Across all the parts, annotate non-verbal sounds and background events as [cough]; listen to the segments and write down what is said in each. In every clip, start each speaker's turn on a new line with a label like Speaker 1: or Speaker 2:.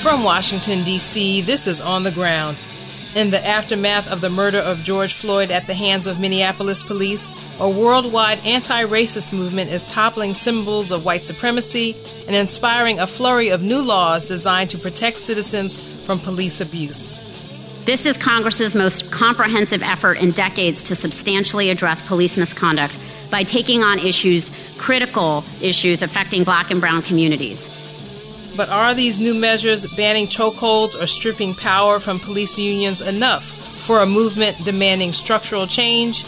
Speaker 1: From Washington, D.C., this is On the Ground. In the aftermath of the murder of George Floyd at the hands of Minneapolis police, a worldwide anti racist movement is toppling symbols of white supremacy and inspiring a flurry of new laws designed to protect citizens from police abuse.
Speaker 2: This is Congress's most comprehensive effort in decades to substantially address police misconduct by taking on issues, critical issues affecting black and brown communities.
Speaker 1: But are these new measures banning chokeholds or stripping power from police unions enough for a movement demanding structural change?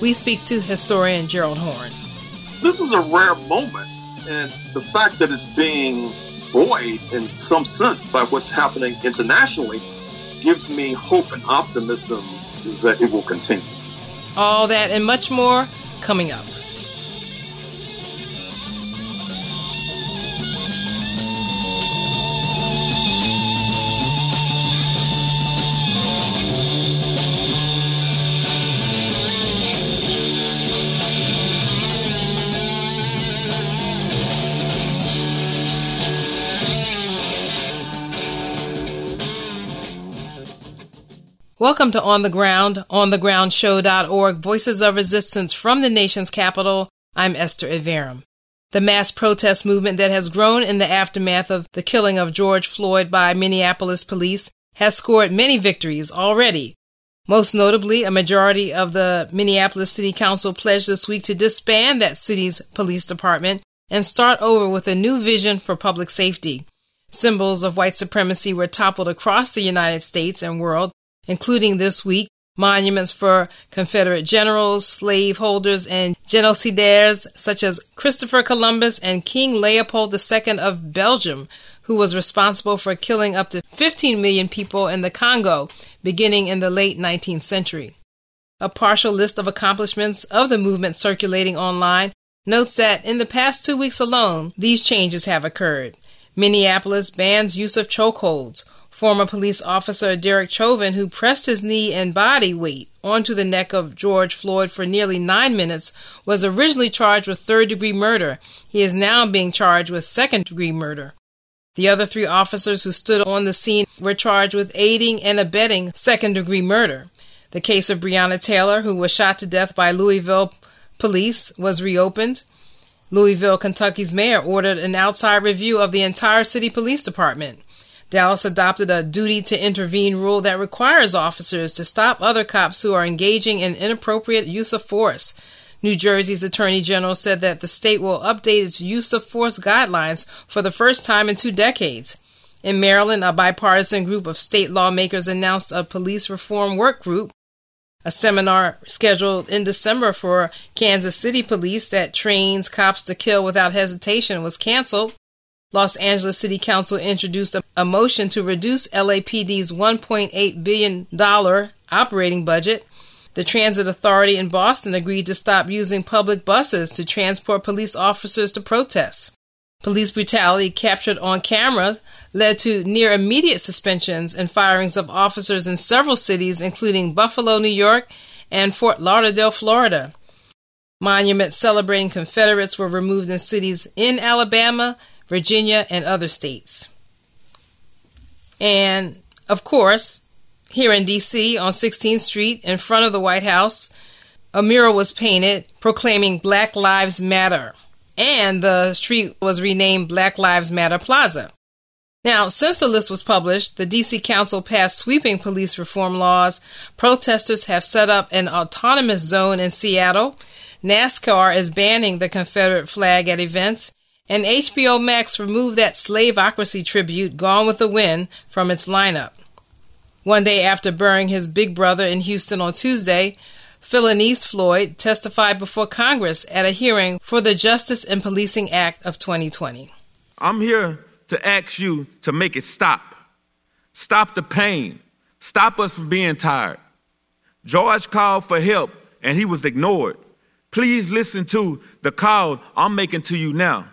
Speaker 1: We speak to historian Gerald Horne.
Speaker 3: This is a rare moment, and the fact that it's being buoyed in some sense by what's happening internationally gives me hope and optimism that it will continue.
Speaker 1: All that and much more coming up. Welcome to On the Ground, onthegroundshow.org, Voices of Resistance from the nation's capital. I'm Esther Iverem. The mass protest movement that has grown in the aftermath of the killing of George Floyd by Minneapolis police has scored many victories already. Most notably, a majority of the Minneapolis City Council pledged this week to disband that city's police department and start over with a new vision for public safety. Symbols of white supremacy were toppled across the United States and world including this week monuments for Confederate generals, slaveholders, and genocidaires such as Christopher Columbus and King Leopold II of Belgium, who was responsible for killing up to 15 million people in the Congo beginning in the late 19th century. A partial list of accomplishments of the movement circulating online notes that in the past two weeks alone, these changes have occurred. Minneapolis bans use of chokeholds. Former police officer Derek Chauvin, who pressed his knee and body weight onto the neck of George Floyd for nearly nine minutes, was originally charged with third degree murder. He is now being charged with second degree murder. The other three officers who stood on the scene were charged with aiding and abetting second degree murder. The case of Breonna Taylor, who was shot to death by Louisville police, was reopened. Louisville, Kentucky's mayor ordered an outside review of the entire city police department. Dallas adopted a duty to intervene rule that requires officers to stop other cops who are engaging in inappropriate use of force. New Jersey's Attorney General said that the state will update its use of force guidelines for the first time in two decades. In Maryland, a bipartisan group of state lawmakers announced a police reform work group. A seminar scheduled in December for Kansas City police that trains cops to kill without hesitation was canceled. Los Angeles City Council introduced a, motion to reduce LAPD's $1.8 billion operating budget. The Transit Authority in Boston agreed to stop using public buses to transport police officers to protests. Police brutality captured on camera led to near immediate suspensions and firings of officers in several cities, including Buffalo, New York, and Fort Lauderdale, Florida. Monuments celebrating Confederates were removed in cities in Alabama, Virginia, and other states. And of course, here in DC on 16th Street in front of the White House, a mural was painted proclaiming Black Lives Matter, and the street was renamed Black Lives Matter Plaza. Now, since the list was published, the DC Council passed sweeping police reform laws. Protesters have set up an autonomous zone in Seattle. NASCAR is banning the Confederate flag at events, and HBO Max removed that slaveocracy tribute, Gone with the Wind, from its lineup. One day after burying his big brother in Houston on Tuesday, Philonise Floyd testified before Congress at a hearing for the Justice and Policing Act of 2020.
Speaker 4: I'm here to ask you to make it stop. Stop the pain. Stop us from being tired. George called for help and he was ignored. Please listen to the call I'm making to you now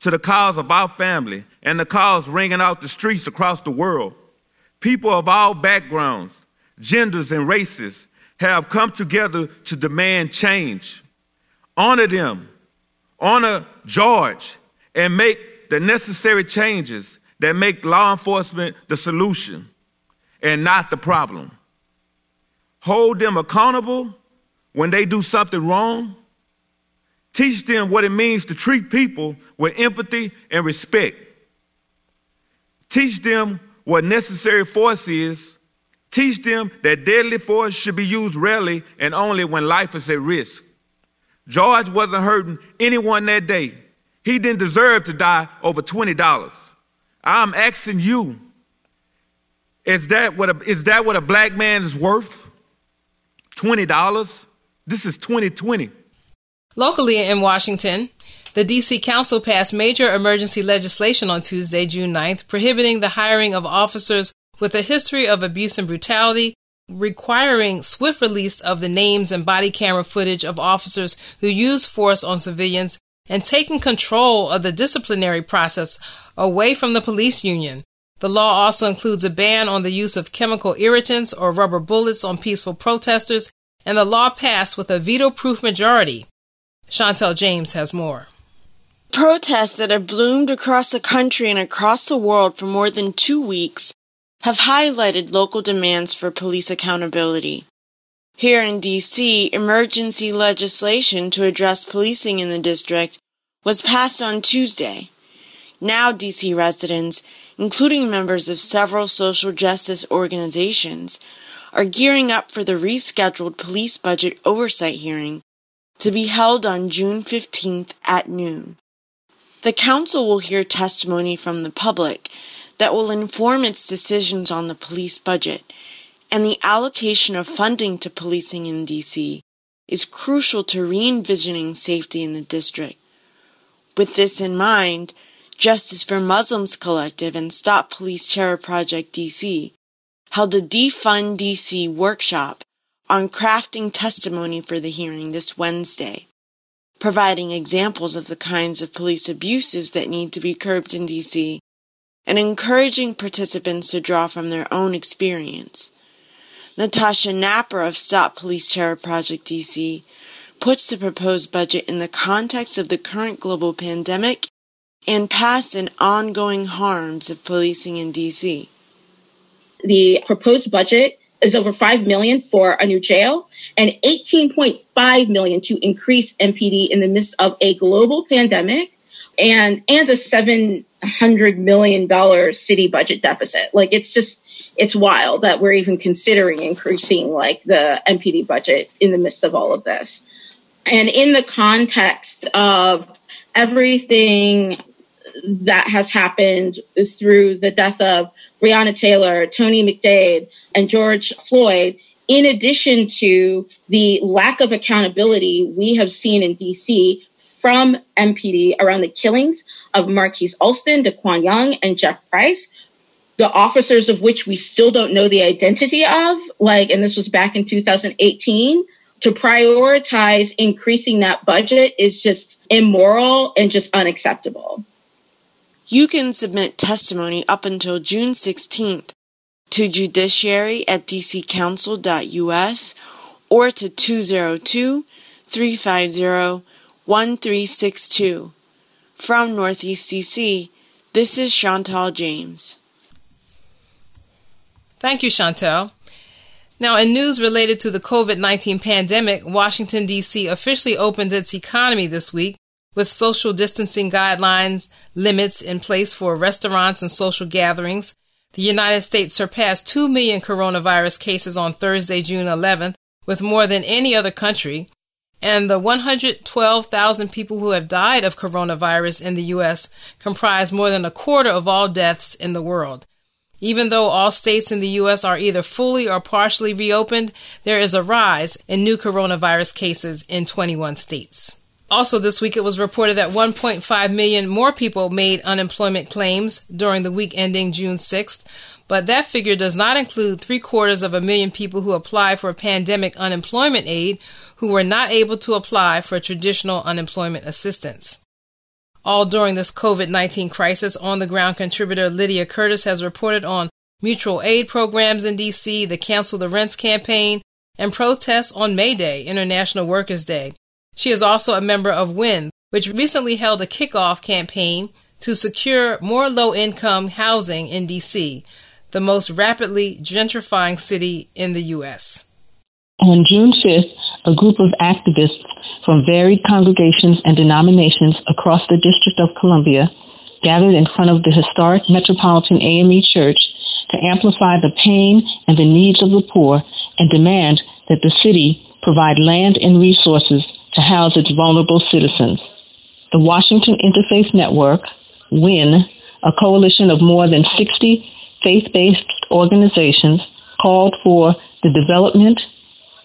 Speaker 4: to the calls of our family and the calls ringing out the streets across the world. People of all backgrounds, genders, and races have come together to demand change. Honor them, honor George, and make the necessary changes that make law enforcement the solution and not the problem. Hold them accountable when they do something wrong. Teach them what it means to treat people with empathy and respect. Teach them what necessary force is. Teach them that deadly force should be used rarely and only when life is at risk. George wasn't hurting anyone that day. He didn't deserve to die over $20. I'm asking you, is that what a, is that what a black man is worth? $20? This is 2020.
Speaker 1: Locally in Washington, the D.C. Council passed major emergency legislation on Tuesday, June 9th, prohibiting the hiring of officers with a history of abuse and brutality, requiring swift release of the names and body camera footage of officers who use force on civilians, and taking control of the disciplinary process away from the police union. The law also includes a ban on the use of chemical irritants or rubber bullets on peaceful protesters, and the law passed with a veto proof majority. Chantel James has more.
Speaker 5: Protests that have bloomed across the country and across the world for more than two weeks have highlighted local demands for police accountability. Here in DC, emergency legislation to address policing in the district was passed on Tuesday. Now DC residents, including members of several social justice organizations, are gearing up for the rescheduled police budget oversight hearing to be held on June 15th at noon. The Council will hear testimony from the public that will inform its decisions on the police budget, and the allocation of funding to policing in DC is crucial to re envisioning safety in the district. With this in mind, Justice for Muslims Collective and Stop Police Terror Project DC held a Defund DC workshop on crafting testimony for the hearing this Wednesday providing examples of the kinds of police abuses that need to be curbed in DC, and encouraging participants to draw from their own experience. Natasha Napper of Stop Police Terror Project DC puts the proposed budget in the context of the current global pandemic and past and ongoing harms of policing in DC.
Speaker 6: The proposed budget is over 5 million for a new jail and 18.5 million to increase MPD in the midst of a global pandemic and and a 700 million dollar city budget deficit. Like it's just it's wild that we're even considering increasing like the MPD budget in the midst of all of this. And in the context of everything that has happened through the death of Breonna Taylor, Tony McDade, and George Floyd, in addition to the lack of accountability we have seen in DC from MPD around the killings of Marquise Alston, Daquan Young, and Jeff Price, the officers of which we still don't know the identity of, like, and this was back in 2018. To prioritize increasing that budget is just immoral and just unacceptable.
Speaker 5: You can submit testimony up until June 16th to judiciary at dccouncil.us or to 202 350 1362. From Northeast DC, this is Chantal James.
Speaker 1: Thank you, Chantal. Now, in news related to the COVID 19 pandemic, Washington, D.C. officially opened its economy this week with social distancing guidelines limits in place for restaurants and social gatherings. The United States surpassed 2 million coronavirus cases on Thursday, June 11th, with more than any other country. And the 112,000 people who have died of coronavirus in the U.S. comprise more than a quarter of all deaths in the world. Even though all states in the U.S. are either fully or partially reopened, there is a rise in new coronavirus cases in 21 states. Also, this week it was reported that 1.5 million more people made unemployment claims during the week ending June 6th, but that figure does not include three quarters of a million people who applied for pandemic unemployment aid who were not able to apply for traditional unemployment assistance. All during this COVID 19 crisis, on the ground contributor Lydia Curtis has reported on mutual aid programs in D.C., the Cancel the Rents campaign, and protests on May Day, International Workers' Day. She is also a member of WIN, which recently held a kickoff campaign to secure more low income housing in D.C., the most rapidly gentrifying city in the U.S.
Speaker 7: On June 5th, a group of activists from varied congregations and denominations across the District of Columbia gathered in front of the historic Metropolitan AME Church to amplify the pain and the needs of the poor and demand that the city provide land and resources to house its vulnerable citizens. The Washington Interfaith Network, WIN, a coalition of more than 60 faith based organizations, called for the development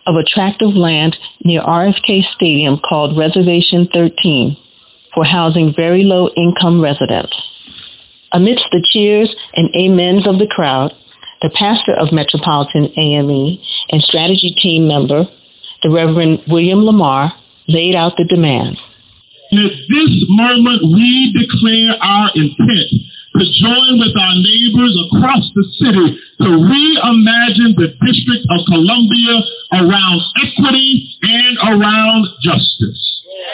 Speaker 7: of attractive land near RFK Stadium called Reservation 13 for housing very low income residents. Amidst the cheers and amens of the crowd, the pastor of Metropolitan AME and strategy team member, the Reverend William Lamar, laid out the demands.
Speaker 8: At this moment, we declare our intent to join with our neighbors across the city to reimagine the District of Columbia around equity and around justice.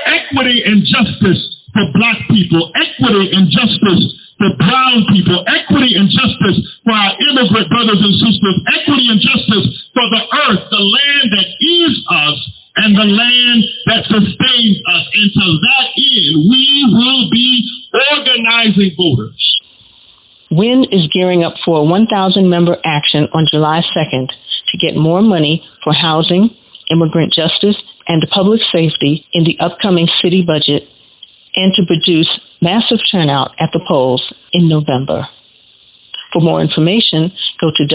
Speaker 8: Equity and justice for black people, equity and justice for brown people, equity and justice for our immigrant brothers and sisters, equity and justice for the earth, the land that is us, and the land that sustains us. And to that end, we will be organizing voters.
Speaker 7: WIN is gearing up for a 1,000 member action on July 2nd to get more money for housing, immigrant justice, and public safety in the upcoming city budget and to produce massive turnout at the polls in November. For more information, go to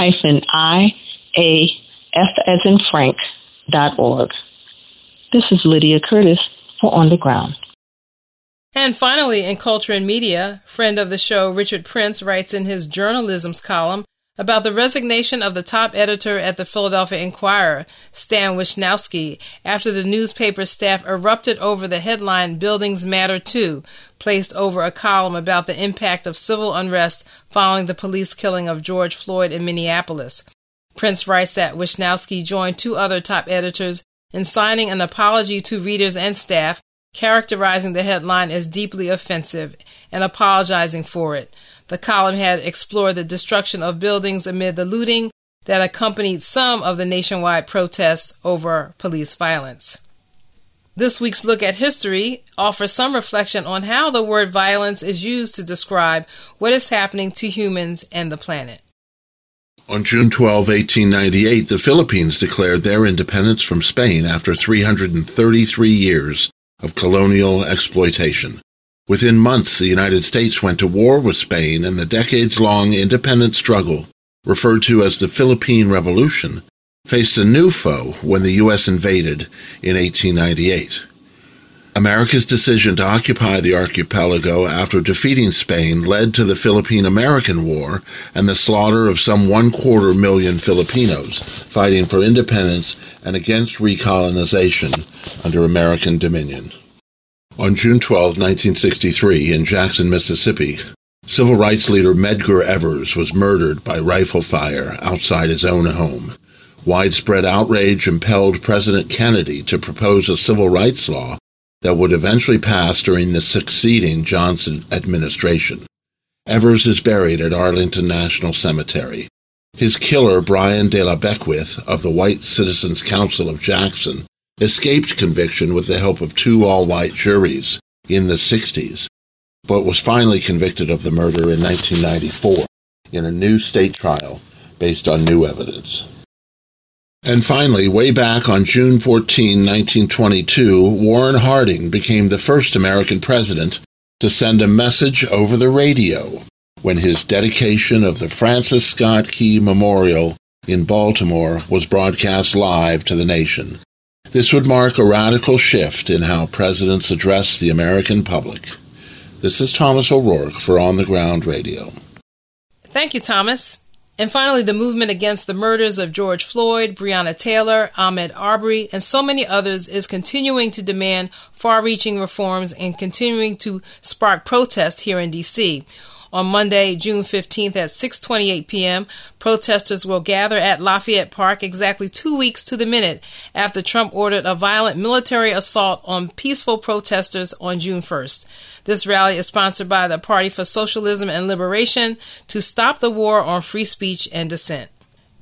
Speaker 7: www.windc-iaf as in Frank dot org. This is Lydia Curtis for On the Ground.
Speaker 1: And finally, in Culture and Media, friend of the show Richard Prince writes in his journalism's column about the resignation of the top editor at the Philadelphia Inquirer, Stan Wischnowski, after the newspaper's staff erupted over the headline Buildings Matter Too, placed over a column about the impact of civil unrest following the police killing of George Floyd in Minneapolis. Prince writes that Wischnowski joined two other top editors in signing an apology to readers and staff, characterizing the headline as deeply offensive and apologizing for it. The column had explored the destruction of buildings amid the looting that accompanied some of the nationwide protests over police violence. This week's look at history offers some reflection on how the word violence is used to describe what is happening to humans and the planet.
Speaker 9: On June 12, 1898, the Philippines declared their independence from Spain after 333 years of colonial exploitation. Within months, the United States went to war with Spain, and the decades long independent struggle, referred to as the Philippine Revolution, faced a new foe when the U.S. invaded in 1898. America's decision to occupy the archipelago after defeating Spain led to the Philippine American War and the slaughter of some one quarter million Filipinos fighting for independence and against recolonization under American dominion. On June 12, 1963, in Jackson, Mississippi, civil rights leader Medgar Evers was murdered by rifle fire outside his own home. Widespread outrage impelled President Kennedy to propose a civil rights law that would eventually pass during the succeeding Johnson administration. Evers is buried at Arlington National Cemetery. His killer, Byron De La Beckwith of the White Citizens Council of Jackson, escaped conviction with the help of two all white juries in the 60s, but was finally convicted of the murder in 1994 in a new state trial based on new evidence. And finally, way back on June 14, 1922, Warren Harding became the first American president to send a message over the radio when his dedication of the Francis Scott Key Memorial in Baltimore was broadcast live to the nation. This would mark a radical shift in how presidents address the American public. This is Thomas O'Rourke for On the Ground Radio.
Speaker 1: Thank you, Thomas. And finally, the movement against the murders of George Floyd, Breonna Taylor, Ahmaud Arbery, and so many others is continuing to demand far reaching reforms and continuing to spark protest here in D.C. On Monday, June 15th at 6:28 p.m., protesters will gather at Lafayette Park exactly 2 weeks to the minute after Trump ordered a violent military assault on peaceful protesters on June 1st. This rally is sponsored by the Party for Socialism and Liberation to stop the war on free speech and dissent.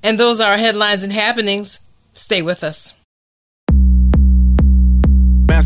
Speaker 1: And those are our headlines and happenings. Stay with us.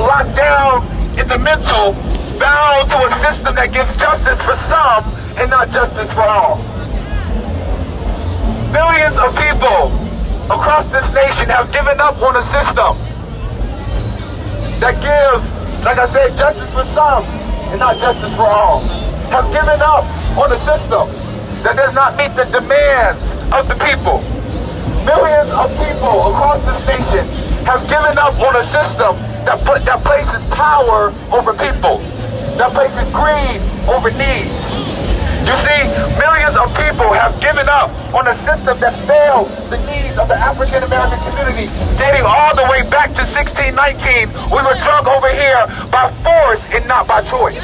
Speaker 10: Locked down in the mental, bound to a system that gives justice for some and not justice for all. Millions of people across this nation have given up on a system that gives, like I said, justice for some and not justice for all. Have given up on a system that does not meet the demands of the people. Millions of people across this nation have given up on a system that put that places power over people, that places greed over needs. You see, millions of people have given up on a system that failed the needs of the African American community, dating all the way back to 1619. We were drug over here by force and not by choice.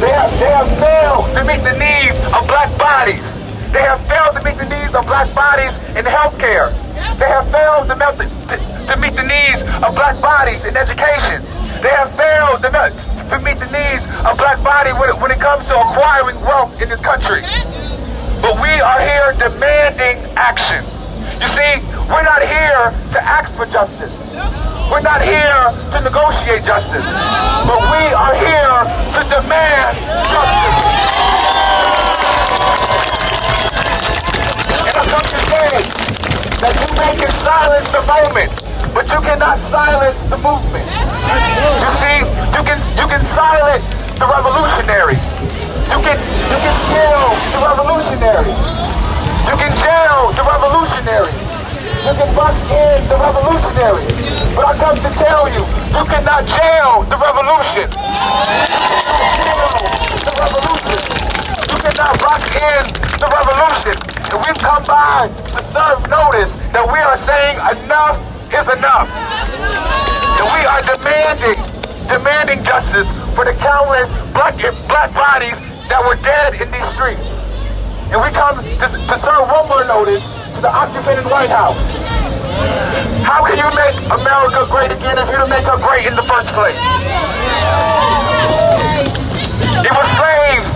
Speaker 10: They have, they have failed to meet the needs of black bodies. They have failed to meet the needs of black bodies in healthcare. They have failed to meet the, to, to meet the needs of black bodies in education. They have failed to, meet- to meet the needs of black body when it, when it comes to acquiring wealth in this country. But we are here demanding action. You see, we're not here to ask for justice. We're not here to negotiate justice. But we are here to demand justice. And I that you may can silence the moment, but you cannot silence the movement. You see, you can you can silence the revolutionary. You can you can kill the revolutionary. You can jail the revolutionary. You can box in the revolutionary. But I come to tell you, you cannot jail the revolution. Jail the revolution. You cannot box in the revolution. And we've come by to serve notice that we are saying enough is enough. And we are demanding, demanding justice for the countless black, black bodies that were dead in these streets. And we come to, to serve one more notice to the occupant in White House. How can you make America great again if you don't make her great in the first place? It was slaves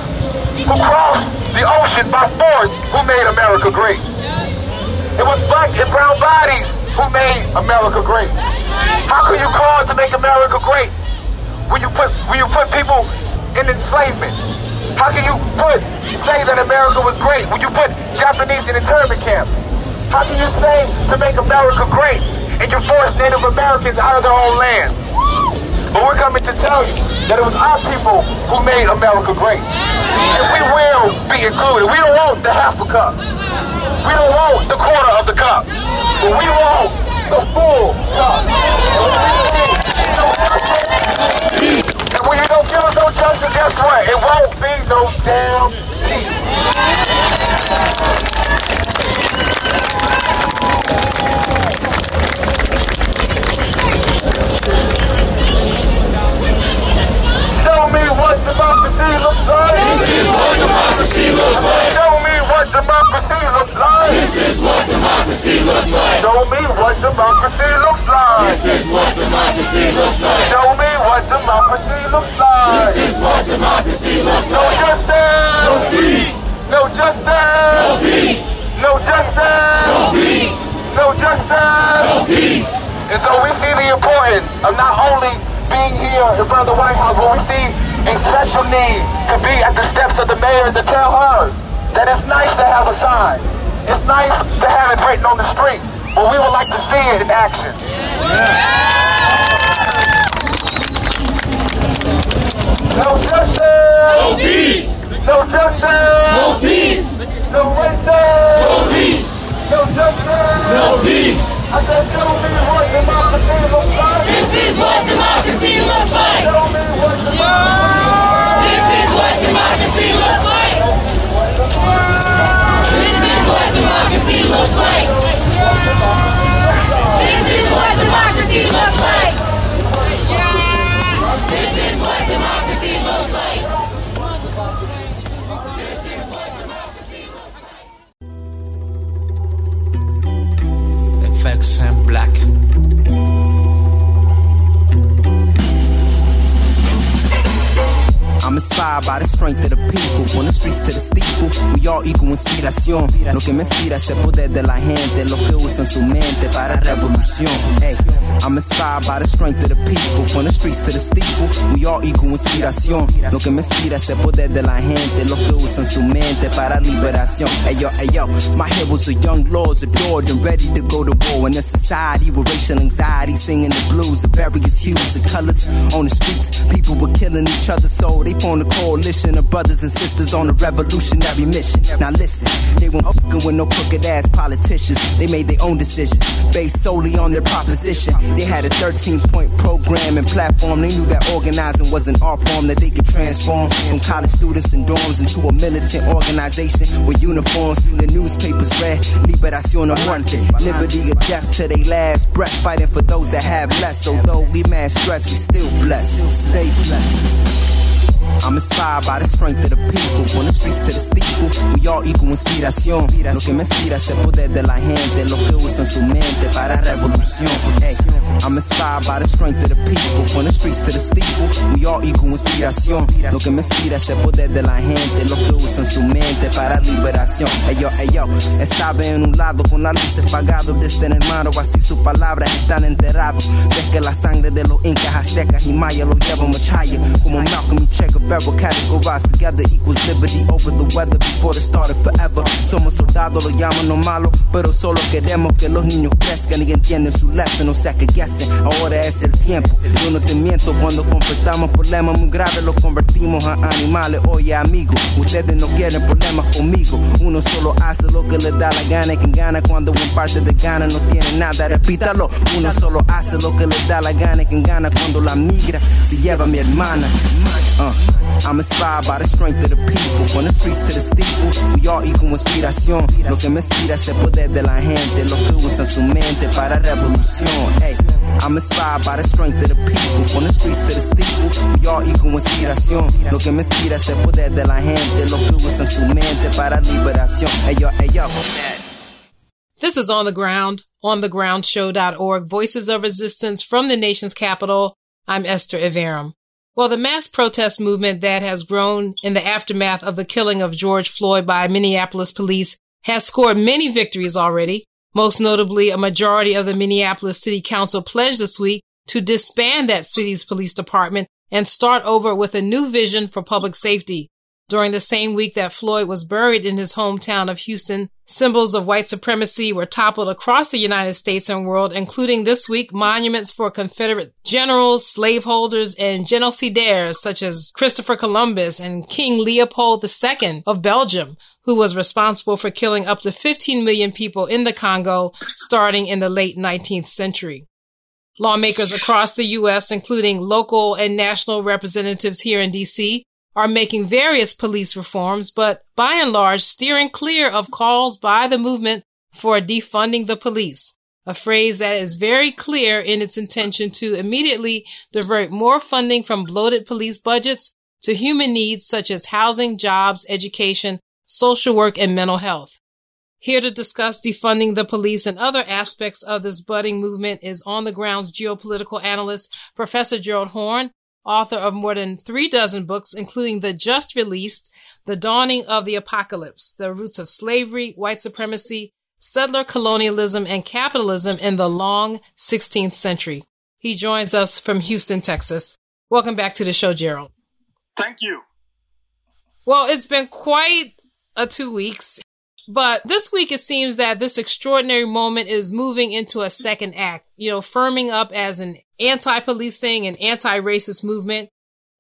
Speaker 10: who crossed the ocean by force who made America great. It was black and brown bodies who made America great. How can you call to make America great when you put when you put people in enslavement? How can you put say that America was great when you put Japanese in internment camps? How can you say to make America great and you force Native Americans out of their own land? But we're coming to tell you that it was our people who made America great. And we will be included. We don't want the half a cup. We don't want the quarter of the cup. But we want the full cup. And when you don't give us no justice, guess what? It won't be no damn peace. Democracy looks like.
Speaker 11: This is what democracy looks like.
Speaker 10: Show me what democracy looks like.
Speaker 11: This is what democracy looks like.
Speaker 10: Show me what democracy looks like.
Speaker 11: This is what democracy looks like.
Speaker 10: Show me what democracy looks like.
Speaker 11: This is what democracy looks like. no.
Speaker 10: Justice.
Speaker 11: No peace.
Speaker 10: No justice.
Speaker 11: No peace.
Speaker 10: No justice.
Speaker 11: No peace.
Speaker 10: No justice.
Speaker 11: No peace.
Speaker 10: And so we see the importance of not only being here in front of the White House, but we see a special need to be at the steps of the mayor to tell her that it's nice to have a sign. It's nice to have it written on the street, but we would like to see it in action. No justice!
Speaker 11: No peace.
Speaker 10: No justice!
Speaker 11: No peace.
Speaker 10: No racism!
Speaker 11: No peace.
Speaker 10: No justice!
Speaker 11: No peace.
Speaker 10: I said, show me what democracy looks like!
Speaker 11: This is what democracy looks like.
Speaker 10: Show me what democracy
Speaker 11: This is what democracy looks like. This is what democracy looks like. This is what democracy looks like. This is what democracy looks like. This is what democracy looks like.
Speaker 12: FX and Black.
Speaker 13: I'm inspired by the strength of the people. From the streets to the steeple, we all equal inspiración. Lo que me inspira es el poder de la gente, los que usan su mente para revolución. Ey, I'm inspired by the strength of the people. From the streets to the steeple, we all equal inspiración. Lo que me inspira es el poder de la gente, los que usan su mente para liberación. Hey yo, hey yo, my heroes are young lords, adored and ready to go to war in a society with racial anxiety, singing the blues of various hues and colors. On the streets, people were killing each other, so they formed a coalition of brothers and sisters on a revolutionary mission. Now listen, they weren't fucking with no crooked ass politicians. They made their own decisions based solely on their proposition. They had a 13 point program and platform. They knew that organizing was an art form that they could transform from college students and dorms into a militant organization with uniforms. The newspapers read Liberación Muerte, liberty or death to their last breath, fighting for those that have less. So though we mad stress, we still blessed. Stay blessed. I'm inspired by the strength of the people. From the streets to the steeple, we all equal inspiración. Lo que me inspira es el poder de la gente, los que usan su mente para revolución. Ey, I'm inspired by the strength of the people. From the streets to the steeple, we all equal inspiración. Lo que me inspira es el poder de la gente, los que usan su mente para liberación. Ey yo, ey yo, estaba en un lado con la luz apagado desde el hermano, así sus palabras están enterrados. Ves que la sangre de los incas, aztecas y mayas lo lleva much higher, como Malcolm y Together equals liberty over the weather before the start of forever. Somos soldados, lo llaman no malo, pero solo queremos que los niños crezcan y entiendan su lesson, no sea que. Ahora es el tiempo. Yo no te miento cuando confrontamos problemas muy graves, los convertimos a animales. Oye, amigo, ustedes no quieren problemas conmigo. Uno solo hace lo que le da la gana y quien gana cuando en parte de gana no tiene nada. Repítalo. Uno solo hace lo que le da la gana y quien gana cuando la migra se lleva mi hermana. Uh. I'm inspired by the strength of the people. From the streets to the steeple, we all equal inspiración. Lo que me inspira es el poder de la gente, los que usan su mente para revolución. Ey, I'm inspired by the strength of the people. From the streets to the steeple, we all equal inspiración. Lo que me inspira es el poder de la gente, los que usan su mente para liberación. Ey yo, ey yo.
Speaker 1: This is On the Ground, onthegroundshow.org, Voices of Resistance from the nation's capital. I'm Esther Iverem. Well, the mass protest movement that has grown in the aftermath of the killing of George Floyd by Minneapolis police has scored many victories already. Most notably, a majority of the Minneapolis City Council pledged this week to disband that city's police department and start over with a new vision for public safety. During the same week that Floyd was buried in his hometown of Houston, symbols of white supremacy were toppled across the United States and world, including this week monuments for Confederate generals, slaveholders, and genocidaires such as Christopher Columbus and King Leopold II of Belgium, who was responsible for killing up to 15 million people in the Congo starting in the late 19th century. Lawmakers across the U.S., including local and national representatives here in D.C., are making various police reforms, but by and large steering clear of calls by the movement for defunding the police, a phrase that is very clear in its intention to immediately divert more funding from bloated police budgets to human needs such as housing, jobs, education, social work, and mental health. Here to discuss defunding the police and other aspects of this budding movement is on the ground's geopolitical analyst, Professor Gerald Horne, author of more than three dozen books, including the just released The Dawning of the Apocalypse, The Roots of Slavery, White Supremacy, Settler Colonialism, and Capitalism in the Long 16th Century. He joins us from Houston, Texas. Welcome back to the show, Gerald.
Speaker 3: Thank you.
Speaker 1: Well, it's been quite a two weeks. But this week it seems that this extraordinary moment is moving into a second act, you know, firming up as an anti-policing and anti-racist movement.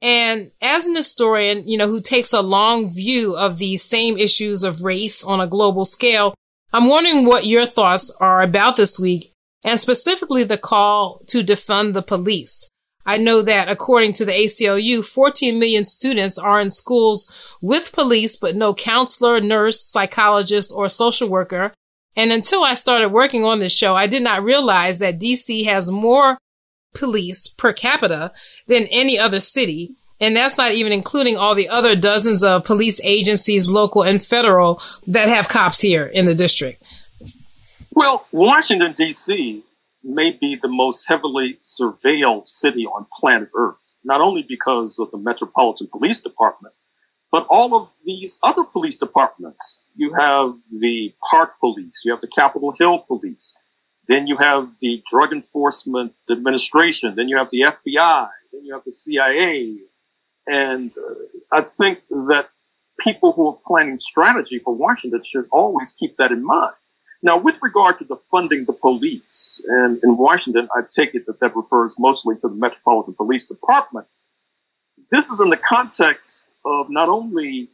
Speaker 1: And as an historian, you know, who takes a long view of these same issues of race on a global scale, I'm wondering what your thoughts are about this week and specifically the call to defund the police. I know that according to the ACLU, 14 million students are in schools with police, but no counselor, nurse, psychologist, or social worker. And until I started working on this show, I did not realize that DC has more police per capita than any other city. And that's not even including all the other dozens of police agencies, local and federal, that have cops here in the district.
Speaker 3: Well, Washington, D.C may be the most heavily surveilled city on planet Earth, not only because of the Metropolitan Police Department, but all of these other police departments. You have the Park Police, you have the Capitol Hill Police, then you have the Drug Enforcement Administration, then you have the FBI, then you have the CIA. And uh, I think that people who are planning strategy for Washington should always keep that in mind. Now, with regard to the funding the police, and in Washington, I take it that that refers mostly to the Metropolitan Police Department. This is in the context of not only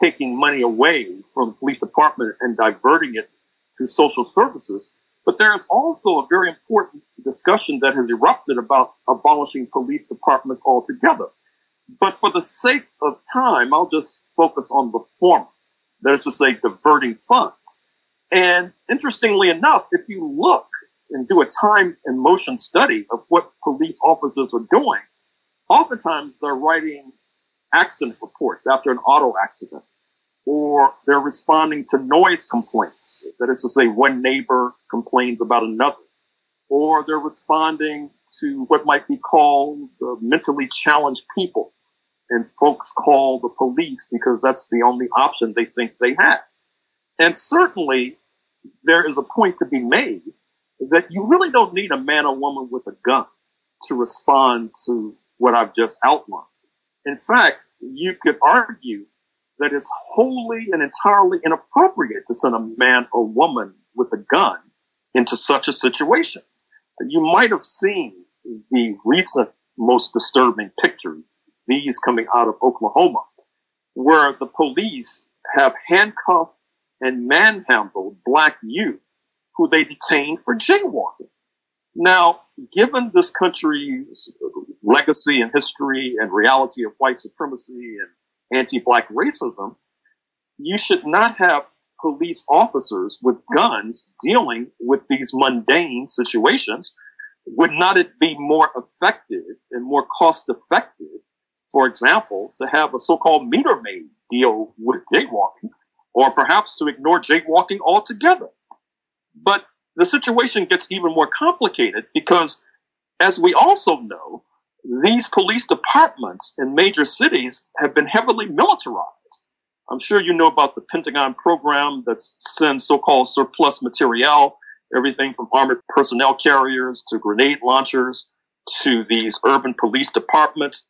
Speaker 3: taking money away from the police department and diverting it to social services, but there is also a very important discussion that has erupted about abolishing police departments altogether. But for the sake of time, I'll just focus on the former. That is to say, diverting funds. And interestingly enough, if you look and do a time and motion study of what police officers are doing, oftentimes they're writing accident reports after an auto accident, or they're responding to noise complaints. That is to say, one neighbor complains about another, or they're responding to what might be called uh, mentally challenged people. And folks call the police because that's the only option they think they have. And certainly, there is a point to be made that you really don't need a man or woman with a gun to respond to what I've just outlined. In fact, you could argue that it's wholly and entirely inappropriate to send a man or woman with a gun into such a situation. You might have seen the recent most disturbing pictures, these coming out of Oklahoma, where the police have handcuffed and manhandled black youth who they detained for jaywalking. Now, given this country's legacy and history and reality of white supremacy and anti-black racism, you should not have police officers with guns dealing with these mundane situations. Would not it be more effective and more cost effective, for example, to have a so-called meter maid deal with jaywalking or perhaps to ignore jaywalking altogether. But the situation gets even more complicated because, as we also know, these police departments in major cities have been heavily militarized. I'm sure you know about the Pentagon program that sends so called surplus materiel, everything from armored personnel carriers to grenade launchers to these urban police departments.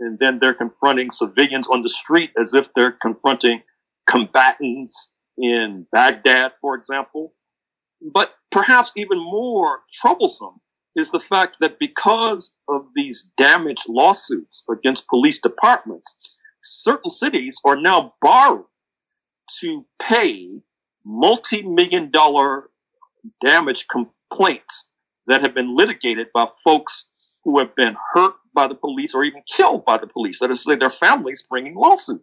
Speaker 3: And then they're confronting civilians on the street as if they're confronting combatants in Baghdad, for example. But perhaps even more troublesome is the fact that because of these damaged lawsuits against police departments, certain cities are now borrowing to pay multi million dollar damage complaints that have been litigated by folks who have been hurt by the police or even killed by the police. That is to say, their families bringing lawsuit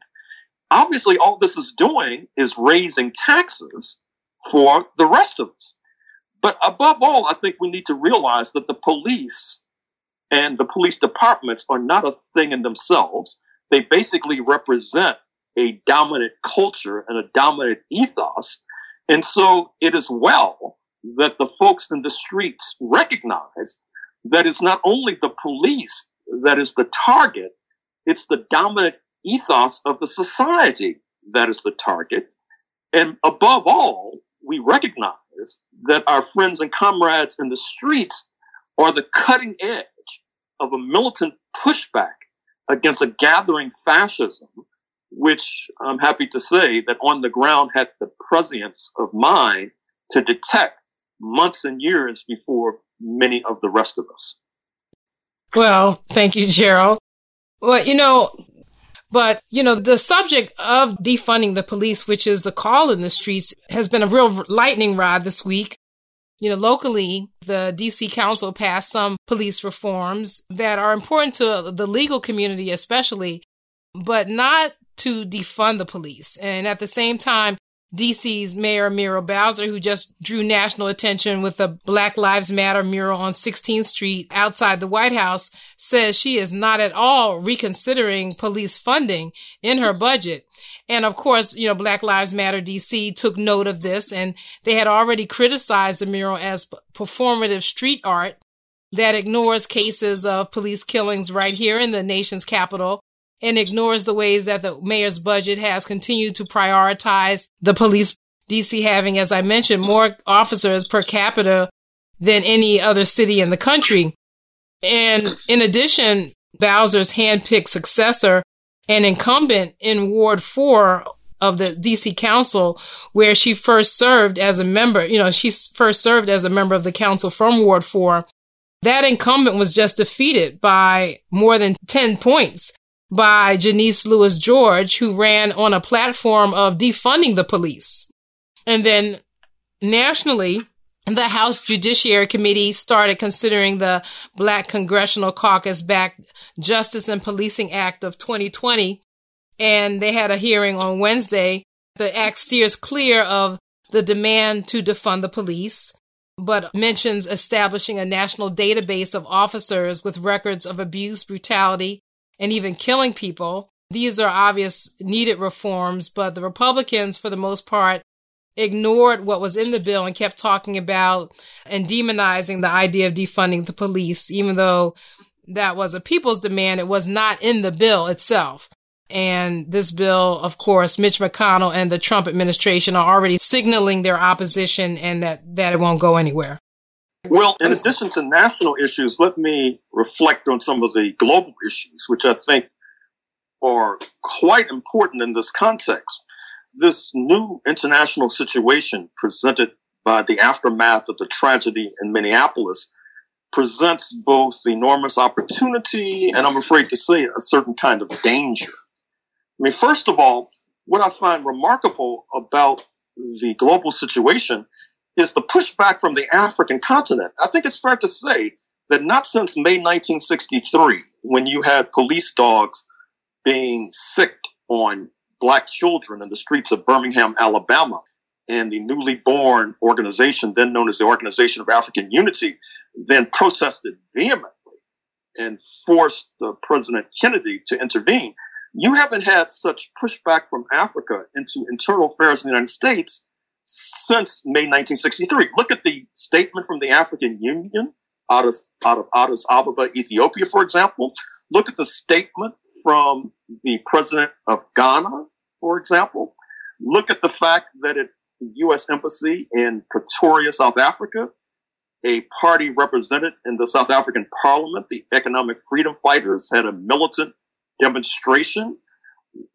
Speaker 3: obviously all this is doing is raising taxes for the rest of us. But above all, I think we need to realize that the police And the police departments are not a thing in themselves. They basically represent a dominant culture and a dominant ethos. And so it is well that the folks in the streets recognize that it's not only the police that is the target, it's the dominant ethos of the society that is the target. And above all, we recognize that our friends and comrades in the streets are the cutting edge of a militant pushback against a gathering fascism, which I'm happy to say that on the ground had the prescience of mind to detect months and years before many of the rest of us.
Speaker 1: Well, thank you, Gerald. Well, you know, but, you know, the subject of defunding the police, which is the call in the streets, has been a real lightning rod this week. You know, locally, the DC Council passed some police reforms that are important to the legal community, especially, but not to defund the police. And at the same time, DC's Mayor Muriel Bowser, who just drew national attention with a Black Lives Matter mural on 16th Street outside the White House, says she is not at all reconsidering police funding in her budget. And of course, you know, Black Lives Matter DC took note of this and they had already criticized the mural as performative street art that ignores cases of police killings right here in the nation's capital and ignores the ways that the mayor's budget has continued to prioritize the police DC having, as I mentioned, more officers per capita than any other city in the country. And in addition, Bowser's handpicked successor and incumbent in Ward 4 of the DC Council, where she first served as a member, you know, she first served as a member of the council from Ward 4. That incumbent was just defeated by more than 10 points by Janeese Lewis George, who ran on a platform of defunding the police. And then nationally, the House Judiciary Committee started considering the Black Congressional Caucus backed Justice and Policing Act of 2020. And they had a hearing on Wednesday. The act steers clear of the demand to defund the police, but mentions establishing a national database of officers with records of abuse, brutality, and even killing people. These are obvious needed reforms, but the Republicans, for the most part, ignored what was in the bill and kept talking about and demonizing the idea of defunding the police, even though that was a people's demand. It was not in the bill itself. And this bill, of course, Mitch McConnell and the Trump administration are already signaling their opposition and that, that it won't go anywhere.
Speaker 3: Well, in addition to national issues, let me reflect on some of the global issues, which I think are quite important in this context. This new international situation presented by the aftermath of the tragedy in Minneapolis presents both enormous opportunity and I'm afraid to say a certain kind of danger. I mean, first of all, what I find remarkable about the global situation is the pushback from the African continent. I think it's fair to say that not since May 1963, when you had police dogs being sick on black children in the streets of Birmingham, Alabama, and the newly born organization, then known as the Organization of African Unity, then protested vehemently and forced uh, President Kennedy to intervene. You haven't had such pushback from Africa into internal affairs in the United States since May 1963. Look at the statement from the African Union out of, out of Addis Ababa, Ethiopia, for example. Look at the statement from the president of Ghana, for example. Look at the fact that at the U.S. Embassy in Pretoria, South Africa, a party represented in the South African Parliament, the Economic Freedom Fighters, had a militant demonstration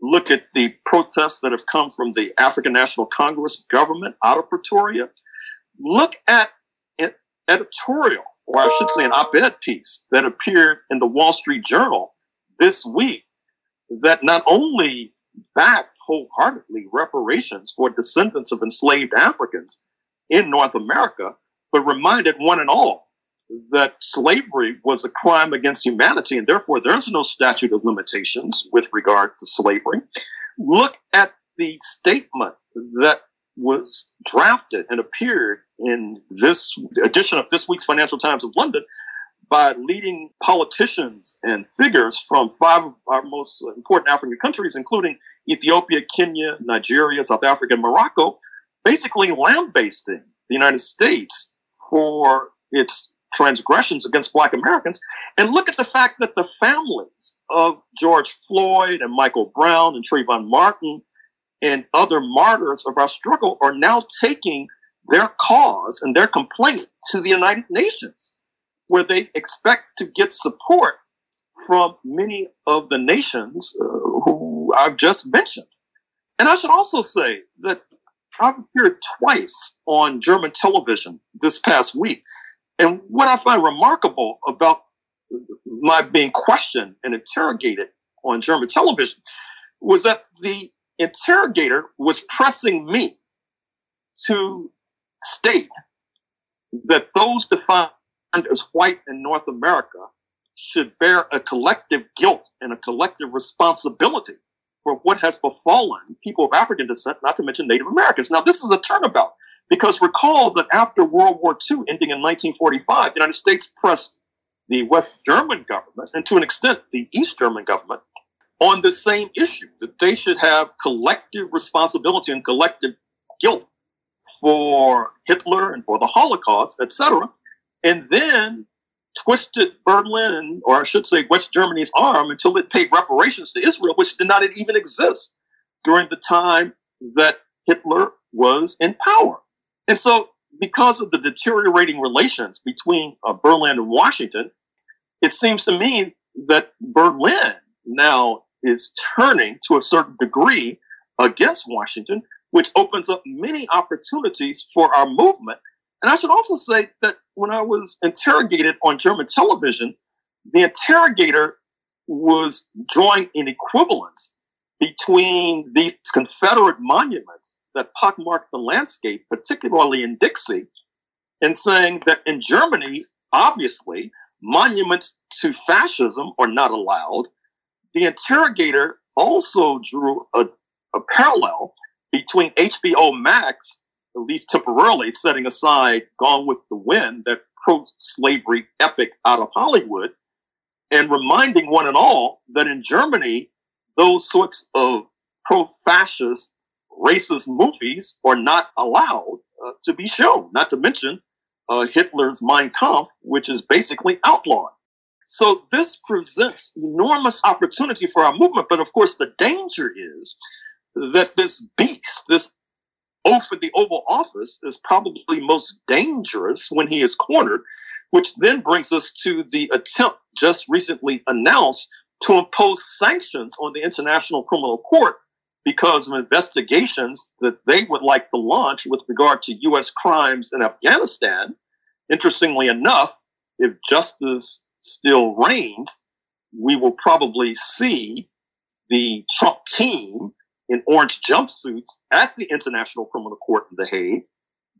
Speaker 3: look at the protests that have come from the African National Congress government out of Pretoria. Look at an editorial, or I should say an op-ed piece that appeared in the Wall Street Journal this week that not only backed wholeheartedly reparations for descendants of enslaved Africans in North America, but reminded one and all that slavery was a crime against humanity, and therefore there's no statute of limitations with regard to slavery. Look at the statement that was drafted and appeared in this edition of this week's Financial Times of London by leading politicians and figures from five of our most important African countries, including Ethiopia, Kenya, Nigeria, South Africa, and Morocco, basically lambasting the United States for its transgressions against black Americans. And look at the fact that the families of George Floyd and Michael Brown and Trayvon Martin and other martyrs of our struggle are now taking their cause and their complaint to the United Nations, where they expect to get support from many of the nations uh, who I've just mentioned. And I should also say that I've appeared twice on German television this past week. And what I find remarkable about my being questioned and interrogated on German television was that the interrogator was pressing me to state that those defined as white in North America should bear a collective guilt and a collective responsibility for what has befallen people of African descent, not to mention Native Americans. Now, this is a turnabout because recall that after World War II, ending in 1945, the United States pressed the West German government, and to an extent the East German government, on the same issue that they should have collective responsibility and collective guilt for Hitler and for the Holocaust, etc. And then twisted Berlin, or I should say West Germany's arm, until it paid reparations to Israel, which did not even exist during the time that Hitler was in power. And so, because of the deteriorating relations between uh, Berlin and Washington, it seems to me that Berlin now is turning to a certain degree against Washington, which opens up many opportunities for our movement. And I should also say that when I was interrogated on German television, the interrogator was drawing an equivalence between these Confederate monuments that pockmarked the landscape, particularly in Dixie, and saying that in Germany, obviously, monuments to fascism are not allowed. The interrogator also drew a, a parallel between HBO Max, at least temporarily setting aside Gone with the Wind, that pro slavery epic out of Hollywood, and reminding one and all that in Germany, those sorts of pro fascist racist movies are not allowed uh, to be shown, not to mention uh, Hitler's Mein Kampf, which is basically outlawed. So this presents enormous opportunity for our movement. But of course, the danger is that this beast, this oaf at the Oval Office, is probably most dangerous when he is cornered, which then brings us to the attempt just recently announced to impose sanctions on the International Criminal Court because of investigations that they would like to launch with regard to U.S. crimes in Afghanistan. Interestingly enough, if justice still reigns, we will probably see the Trump team in orange jumpsuits at the International Criminal Court in The Hague.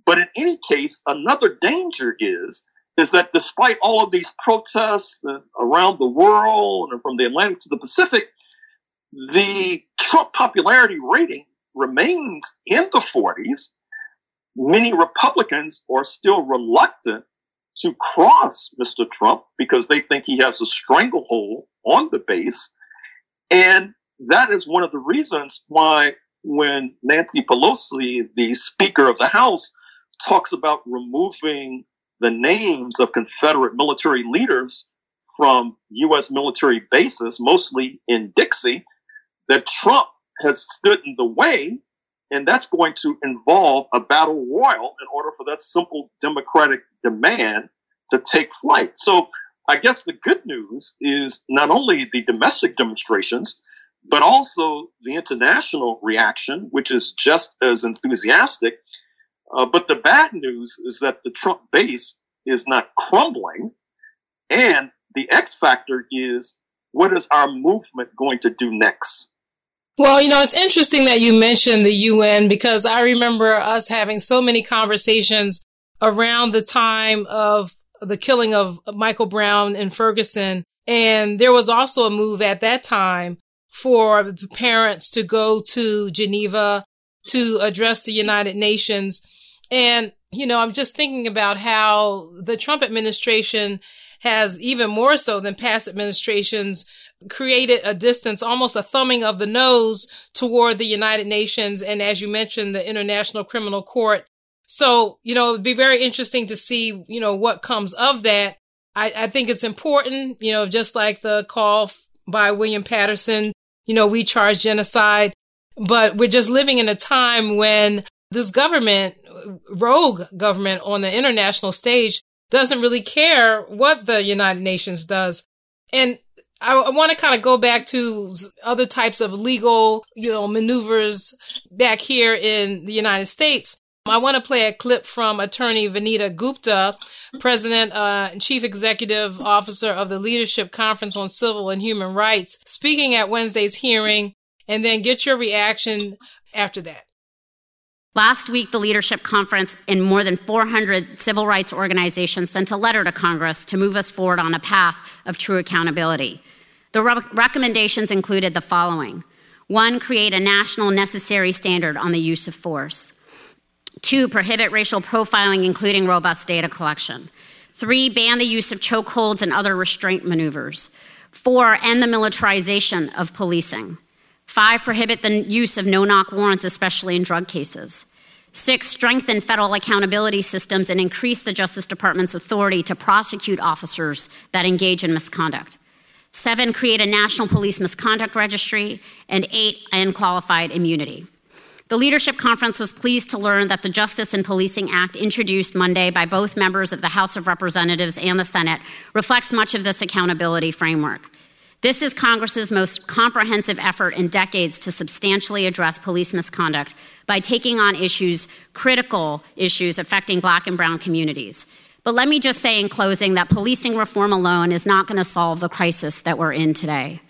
Speaker 3: But in any case, another danger is is that despite all of these protests around the world and from the Atlantic to the Pacific, the Trump popularity rating remains in the 40s. Many Republicans are still reluctant to cross Mr. Trump because they think he has a stranglehold on the base. And that is one of the reasons why when Nancy Pelosi, the Speaker of the House, talks about removing the names of Confederate military leaders from U.S. military bases, mostly in Dixie, that Trump has stood in the way, and that's going to involve a battle royal in order for that simple democratic demand to take flight. So I guess the good news is not only the domestic demonstrations, but also the international reaction, which is just as enthusiastic. Uh, but the bad news is that the Trump base is not crumbling. And the X factor is what is our movement going to do next?
Speaker 1: Well, you know, it's interesting that you mentioned the UN because I remember us having so many conversations around the time of the killing of Michael Brown in Ferguson. And there was also a move at that time for parents to go to Geneva to address the United Nations. And, you know, I'm just thinking about how the Trump administration has even more so than past administrations created a distance, almost a thumbing of the nose toward the United Nations. And as you mentioned, the International Criminal Court. So, you know, it'd be very interesting to see, you know, what comes of that. I, I think it's important, you know, just like the call by William Patterson, you know, we charge genocide, but we're just living in a time when this government, rogue government on the international stage doesn't really care what the United Nations does. And I, I want to kind of go back to other types of legal, you know, maneuvers back here in the United States. I want to play a clip from attorney Vanita Gupta, president uh, and chief executive officer of the Leadership Conference on Civil and Human Rights, speaking at Wednesday's hearing, and then get your reaction after that.
Speaker 2: Last week, the Leadership Conference and more than 400 civil rights organizations sent a letter to Congress to move us forward on a path of true accountability. The re- recommendations included the following one, create a national necessary standard on the use of force. Two, prohibit racial profiling, including robust data collection. Three, ban the use of chokeholds and other restraint maneuvers. Four, end the militarization of policing. Five, prohibit the use of no knock warrants, especially in drug cases. Six, strengthen federal accountability systems and increase the Justice Department's authority to prosecute officers that engage in misconduct. Seven, create a national police misconduct registry. And eight, end qualified immunity. The Leadership Conference was pleased to learn that the Justice and Policing Act, introduced Monday by both members of the House of Representatives and the Senate, reflects much of this accountability framework. This is Congress's most comprehensive effort in decades to substantially address police misconduct by taking on issues, critical issues affecting black and brown communities. But let me just say in closing that policing reform alone is not going to solve the crisis that we're in today.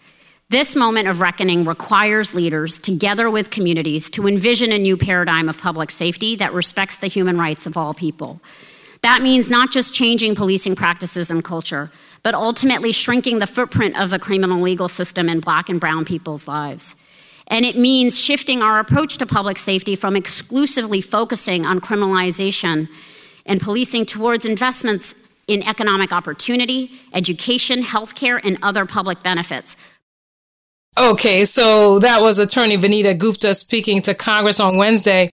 Speaker 2: This moment of reckoning requires leaders, together with communities, to envision a new paradigm of public safety that respects the human rights of all people. That means not just changing policing practices and culture, but ultimately shrinking the footprint of the criminal legal system in black and brown people's lives. And it means shifting our approach to public safety from exclusively focusing on criminalization and policing towards investments in economic opportunity, education, healthcare, and other public benefits.
Speaker 1: Okay, so that was attorney Vanita Gupta speaking to Congress on Wednesday.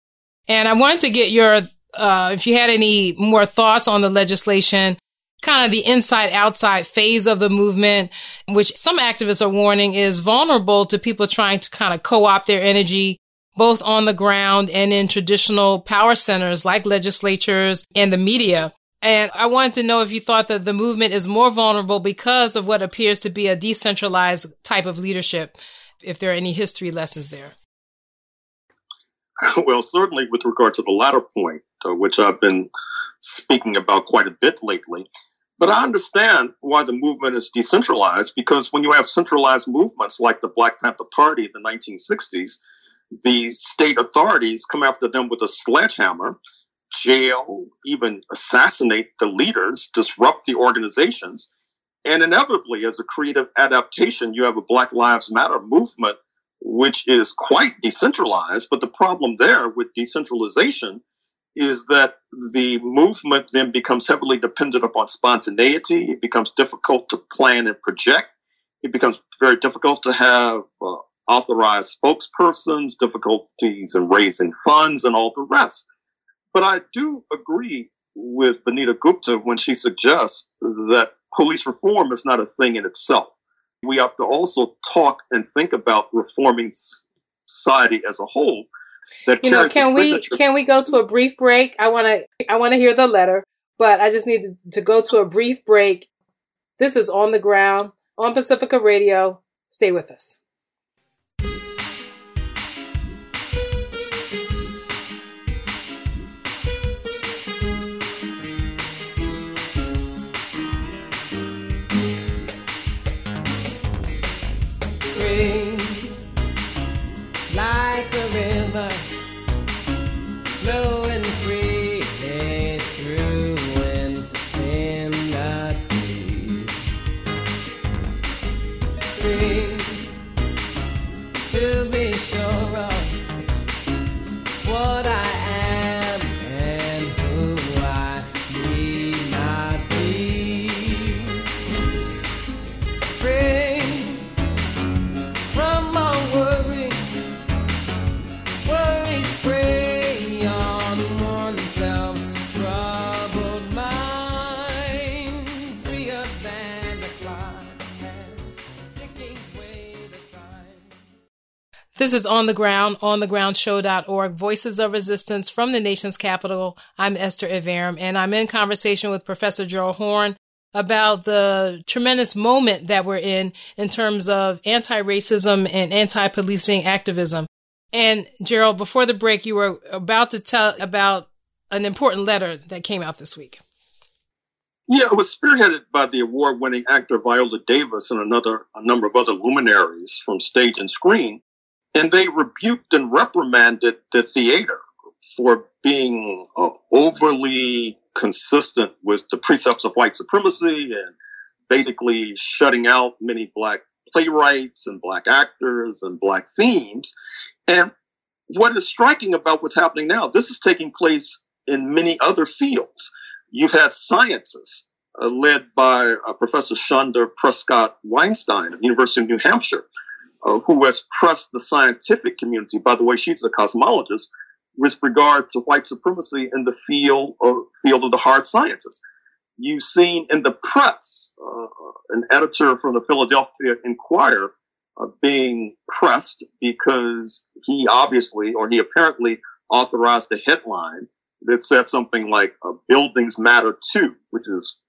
Speaker 1: And I wanted to get your, uh, if you had any more thoughts on the legislation kind of the inside outside phase of the movement, which some activists are warning is vulnerable to people trying to kind of co-opt their energy both on the ground and in traditional power centers like legislatures and the media. And I wanted to know if you thought that the movement is more vulnerable because of what appears to be a decentralized type of leadership, if there are any history lessons there. [laughs]
Speaker 3: Well, certainly with regard to the latter point, uh, which I've been speaking about quite a bit lately, but I understand why the movement is decentralized because when you have centralized movements like the Black Panther Party in the 1960s, the state authorities come after them with a sledgehammer, jail, even assassinate the leaders, disrupt the organizations. And inevitably, as a creative adaptation, you have a Black Lives Matter movement, which is quite decentralized. But the problem there with decentralization is that the movement then becomes heavily dependent upon spontaneity. It becomes difficult to plan and project. It becomes very difficult to have uh, authorized spokespersons, difficulties in raising funds, and all the rest. But I do agree with Vanita Gupta when she suggests that police reform is not a thing in itself. We have to also talk and think about reforming society as a whole That
Speaker 1: you know, can we can we go to a brief break? I want to I want to hear the letter, but I just need to, to go to a brief break. This is on the ground on Pacifica Radio. Stay with us. This is On the Ground, onthegroundshow.org, Voices of Resistance from the nation's capital. I'm Esther Iverem, and I'm in conversation with Professor Gerald Horne about the tremendous moment that we're in in terms of anti-racism and anti-policing activism. And Gerald, before the break, you were about to tell about an important letter that came out this week.
Speaker 3: Yeah, it was spearheaded by the award-winning actor Viola Davis and another a number of other luminaries from stage and screen and they rebuked and reprimanded the theater for being uh, overly consistent with the precepts of white supremacy and basically shutting out many black playwrights and black actors and black themes. And what is striking about what's happening now, this is taking place in many other fields. You've had sciences uh, led by uh, Professor Shonda Prescott Weinstein of the University of New Hampshire, uh, who has pressed the scientific community. By the way, she's a cosmologist with regard to white supremacy in the field of, field of the hard sciences. You've seen in the press uh, an editor from the Philadelphia Inquirer uh, being pressed because he obviously, or he apparently, authorized a headline that said something like uh, "Buildings Matter Too," which is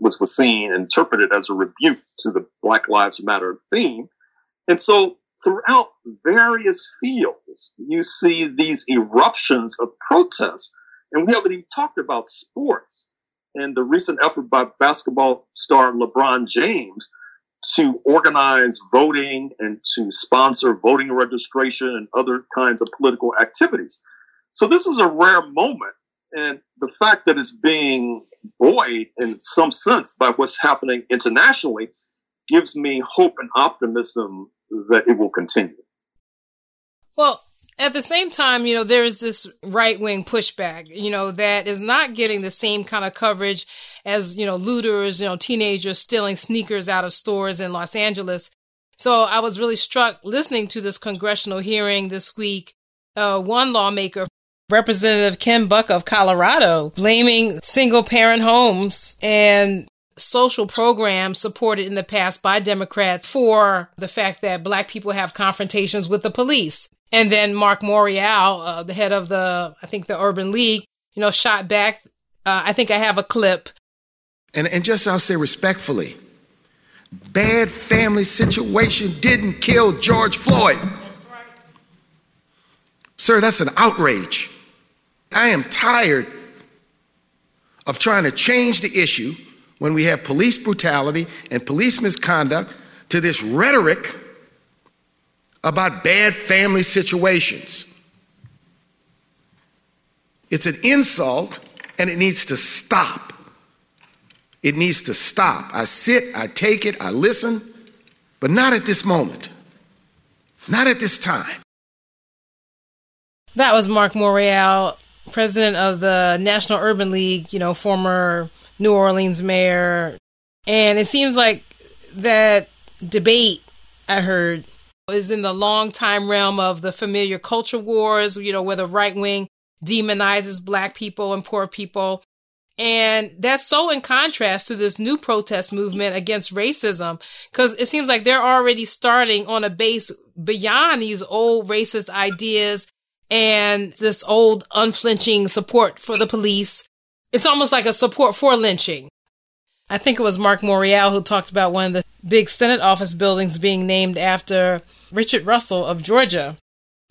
Speaker 3: which was seen interpreted as a rebuke to the Black Lives Matter theme. And so throughout various fields, you see these eruptions of protests. And we haven't even talked about sports and the recent effort by basketball star LeBron James to organize voting and to sponsor voting registration and other kinds of political activities. So this is a rare moment. And the fact that it's being buoyed in some sense by what's happening internationally gives me hope and optimism that it will continue.
Speaker 1: Well, at the same time, you know, there is this right wing pushback, you know, that is not getting the same kind of coverage as, you know, looters, you know, teenagers stealing sneakers out of stores in Los Angeles. So I was really struck listening to this congressional hearing this week. Uh, one lawmaker, Representative Ken Buck of Colorado, blaming single parent homes and social programs supported in the past by Democrats for the fact that black people have confrontations with the police. And then Mark Morial, uh, the head of the, I think the Urban League, you know, shot back. Uh, I think I have a clip.
Speaker 12: And, and just I'll say respectfully, bad family situation didn't kill George Floyd. That's right. Sir, that's an outrage. I am tired of trying to change the issue when we have police brutality and police misconduct to this rhetoric about bad family situations. It's an insult and it needs to stop. It needs to stop. I sit, I take it, I listen, but not at this moment. Not at this time.
Speaker 1: That was Mark Morial, president of the National Urban League, you know, former New Orleans mayor. And it seems like that debate I heard is in the long time realm of the familiar culture wars, you know, where the right wing demonizes black people and poor people. And that's so in contrast to this new protest movement against racism, because it seems like they're already starting on a base beyond these old racist ideas and this old unflinching support for the police it's almost like a support for lynching. I think it was Mark Morial who talked about one of the big Senate office buildings being named after Richard Russell of Georgia,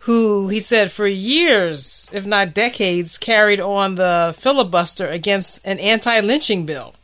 Speaker 1: who he said for years, if not decades, carried on the filibuster against an anti lynching bill.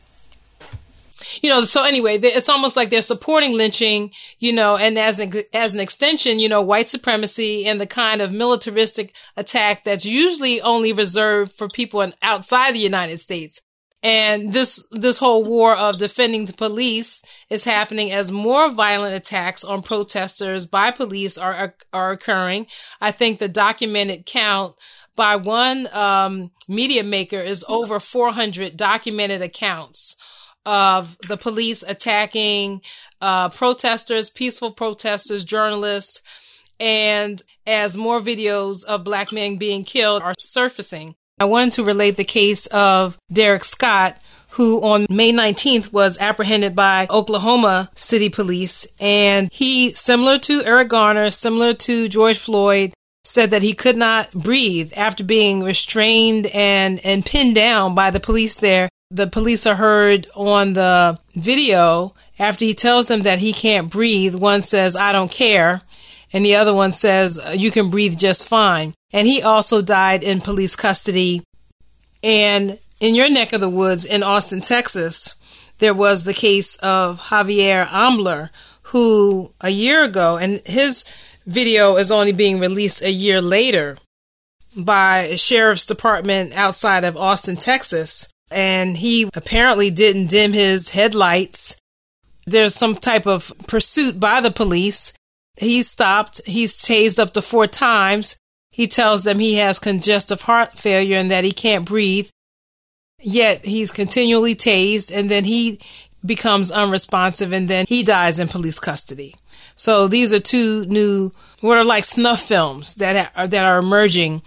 Speaker 1: You know, so anyway, it's almost like they're supporting lynching, you know, and as an, as an extension, you know, white supremacy and the kind of militaristic attack that's usually only reserved for people in, outside the United States. And this, this whole war of defending the police is happening as more violent attacks on protesters by police are, are, are occurring. I think the documented count by one, um, media maker is over 400 documented accounts of the police attacking uh, protesters, peaceful protesters, journalists, and as more videos of black men being killed are surfacing. I wanted to relate the case of Derek Scott, who on May 19th was apprehended by Oklahoma City Police. And he, similar to Eric Garner, similar to George Floyd, said that he could not breathe after being restrained and, and pinned down by the police there. The police are heard on the video after he tells them that he can't breathe. One says, I don't care. And the other one says, you can breathe just fine. And he also died in police custody. And in your neck of the woods in Austin, Texas, there was the case of Javier Ambler, who a year ago, and his video is only being released a year later by a sheriff's department outside of Austin, Texas. And he apparently didn't dim his headlights. There's some type of pursuit by the police. He's stopped. He's tased up to four times. He tells them he has congestive heart failure and that he can't breathe. Yet he's continually tased and then he becomes unresponsive and then he dies in police custody. So these are two new, what are like snuff films that are, that are emerging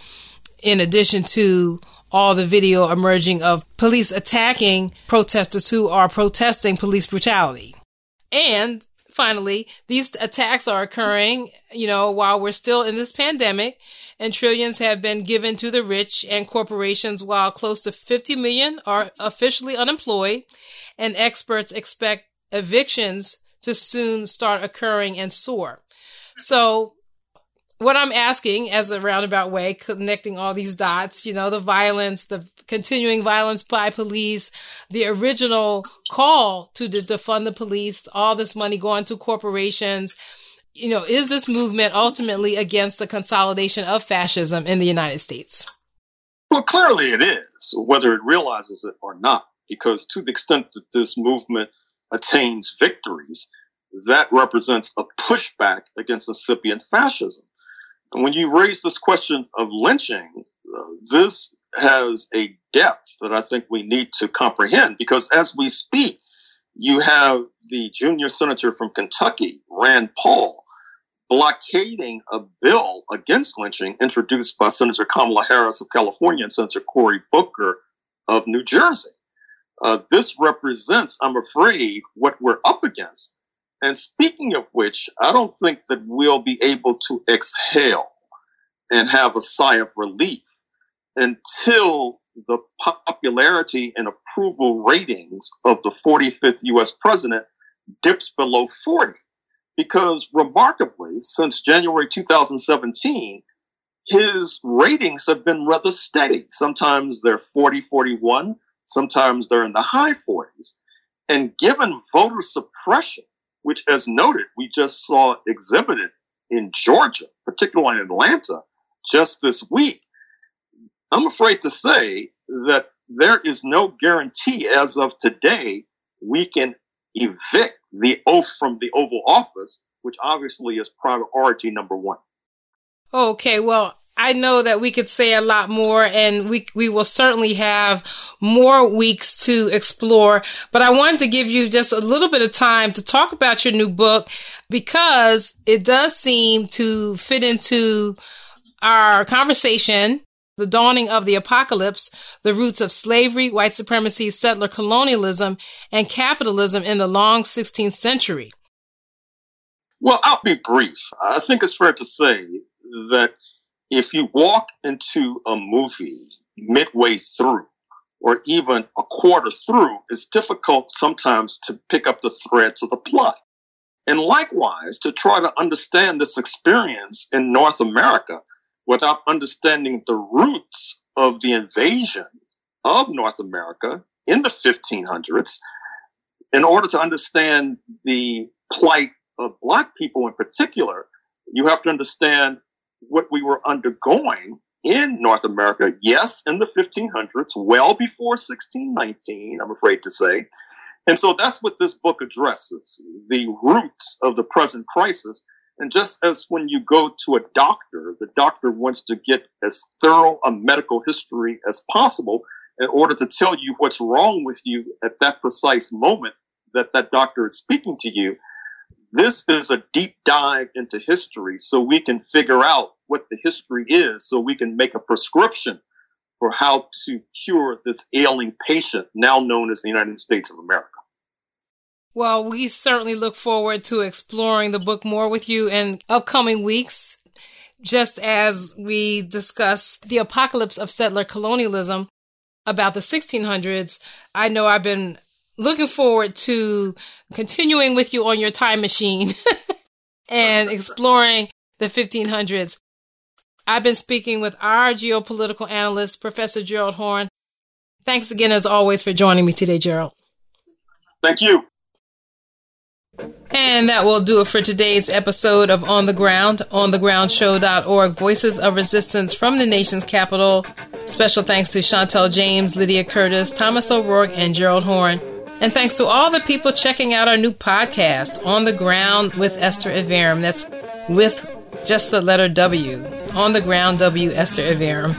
Speaker 1: in addition to all the video emerging of police attacking protesters who are protesting police brutality. And finally, these attacks are occurring, you know, while we're still in this pandemic and trillions have been given to the rich and corporations while close to 50 million are officially unemployed and experts expect evictions to soon start occurring and soar. So what I'm asking as a roundabout way, connecting all these dots, you know, the violence, the continuing violence by police, the original call to defund the police, all this money going to corporations, you know, is this movement ultimately against the consolidation of fascism in the United States?
Speaker 3: Well, clearly it is, whether it realizes it or not, because to the extent that this movement attains victories, that represents a pushback against incipient fascism. When you raise this question of lynching, uh, this has a depth that I think we need to comprehend because as we speak, you have the junior senator from Kentucky, Rand Paul, blockading a bill against lynching introduced by Senator Kamala Harris of California and Senator Cory Booker of New Jersey. Uh, this represents, I'm afraid, what we're up against. And speaking of which, I don't think that we'll be able to exhale and have a sigh of relief until the popularity and approval ratings of the 45th US president dips below 40. Because remarkably, since January 2017, his ratings have been rather steady. Sometimes they're 40, 41, sometimes they're in the high 40s. And given voter suppression, which, as noted, we just saw exhibited in Georgia, particularly in Atlanta, just this week, I'm afraid to say that there is no guarantee as of today we can evict the oath from the Oval Office, which obviously is priority number one.
Speaker 1: Okay, well, I know that we could say a lot more and we, we will certainly have more weeks to explore, but I wanted to give you just a little bit of time to talk about your new book because it does seem to fit into our conversation the dawning of the apocalypse, the roots of slavery, white supremacy, settler colonialism, and capitalism in the long 16th century.
Speaker 3: Well, I'll be brief. I think it's fair to say that if you walk into a movie midway through, or even a quarter through, it's difficult sometimes to pick up the threads of the plot. And likewise, to try to understand this experience in North America without understanding the roots of the invasion of North America in the 1500s, in order to understand the plight of Black people in particular, you have to understand what we were undergoing in North America, yes, in the 1500s, well before 1619, I'm afraid to say. And so that's what this book addresses the roots of the present crisis and just as when you go to a doctor, the doctor wants to get as thorough a medical history as possible in order to tell you what's wrong with you at that precise moment that that doctor is speaking to you. This is a deep dive into history so we can figure out what the history is so we can make a prescription for how to cure this ailing patient now known as the United States of America.
Speaker 1: Well, we certainly look forward to exploring the book more with you in upcoming weeks. Just as we discuss the apocalypse of settler colonialism about the 1600s, I know I've been looking forward to continuing with you on your time machine [laughs] and exploring the 1500s. I've been speaking with our geopolitical analyst, Professor Gerald Horne. Thanks again, as always, for joining me today, Gerald.
Speaker 3: Thank you.
Speaker 1: And that will do it for today's episode of On the Ground, onthegroundshow.org, Voices of Resistance from the nation's capital. Special thanks to Chantel James, Lydia Curtis, Thomas O'Rourke, and Gerald Horne. And thanks to all the people checking out our new podcast, On the Ground with Esther Iverem. That's with just the letter W. On the Ground W, Esther Iverem.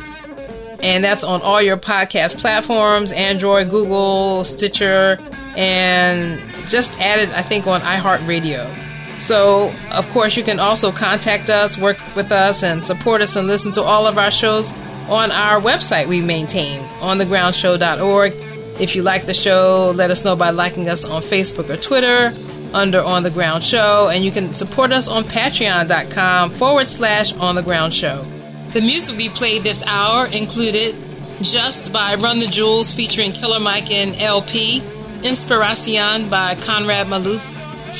Speaker 1: And that's on all your podcast platforms Android, Google, Stitcher, and just added, I think, on iHeartRadio. So, of course, you can also contact us, work with us, and support us and listen to all of our shows on our website we maintain, onthegroundshow.org. If you like the show, let us know by liking us on Facebook or Twitter under On the Ground Show, and you can support us on patreon.com forward slash On the Ground Show. The music we played this hour included Just by Run the Jewels featuring Killer Mike and El-P, Inspiracion by Conrad Malouf,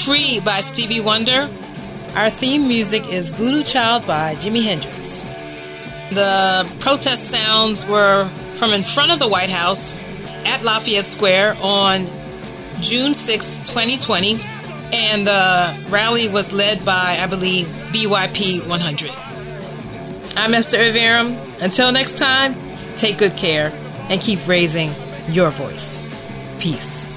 Speaker 1: Free by Stevie Wonder. Our theme music is Voodoo Child by Jimi Hendrix. The protest sounds were from in front of the White House at Lafayette Square on June 6, 2020, and the rally was led by, I believe, BYP 100. I'm Esther Iverem. Until next time, take good care and keep raising your voice. Peace.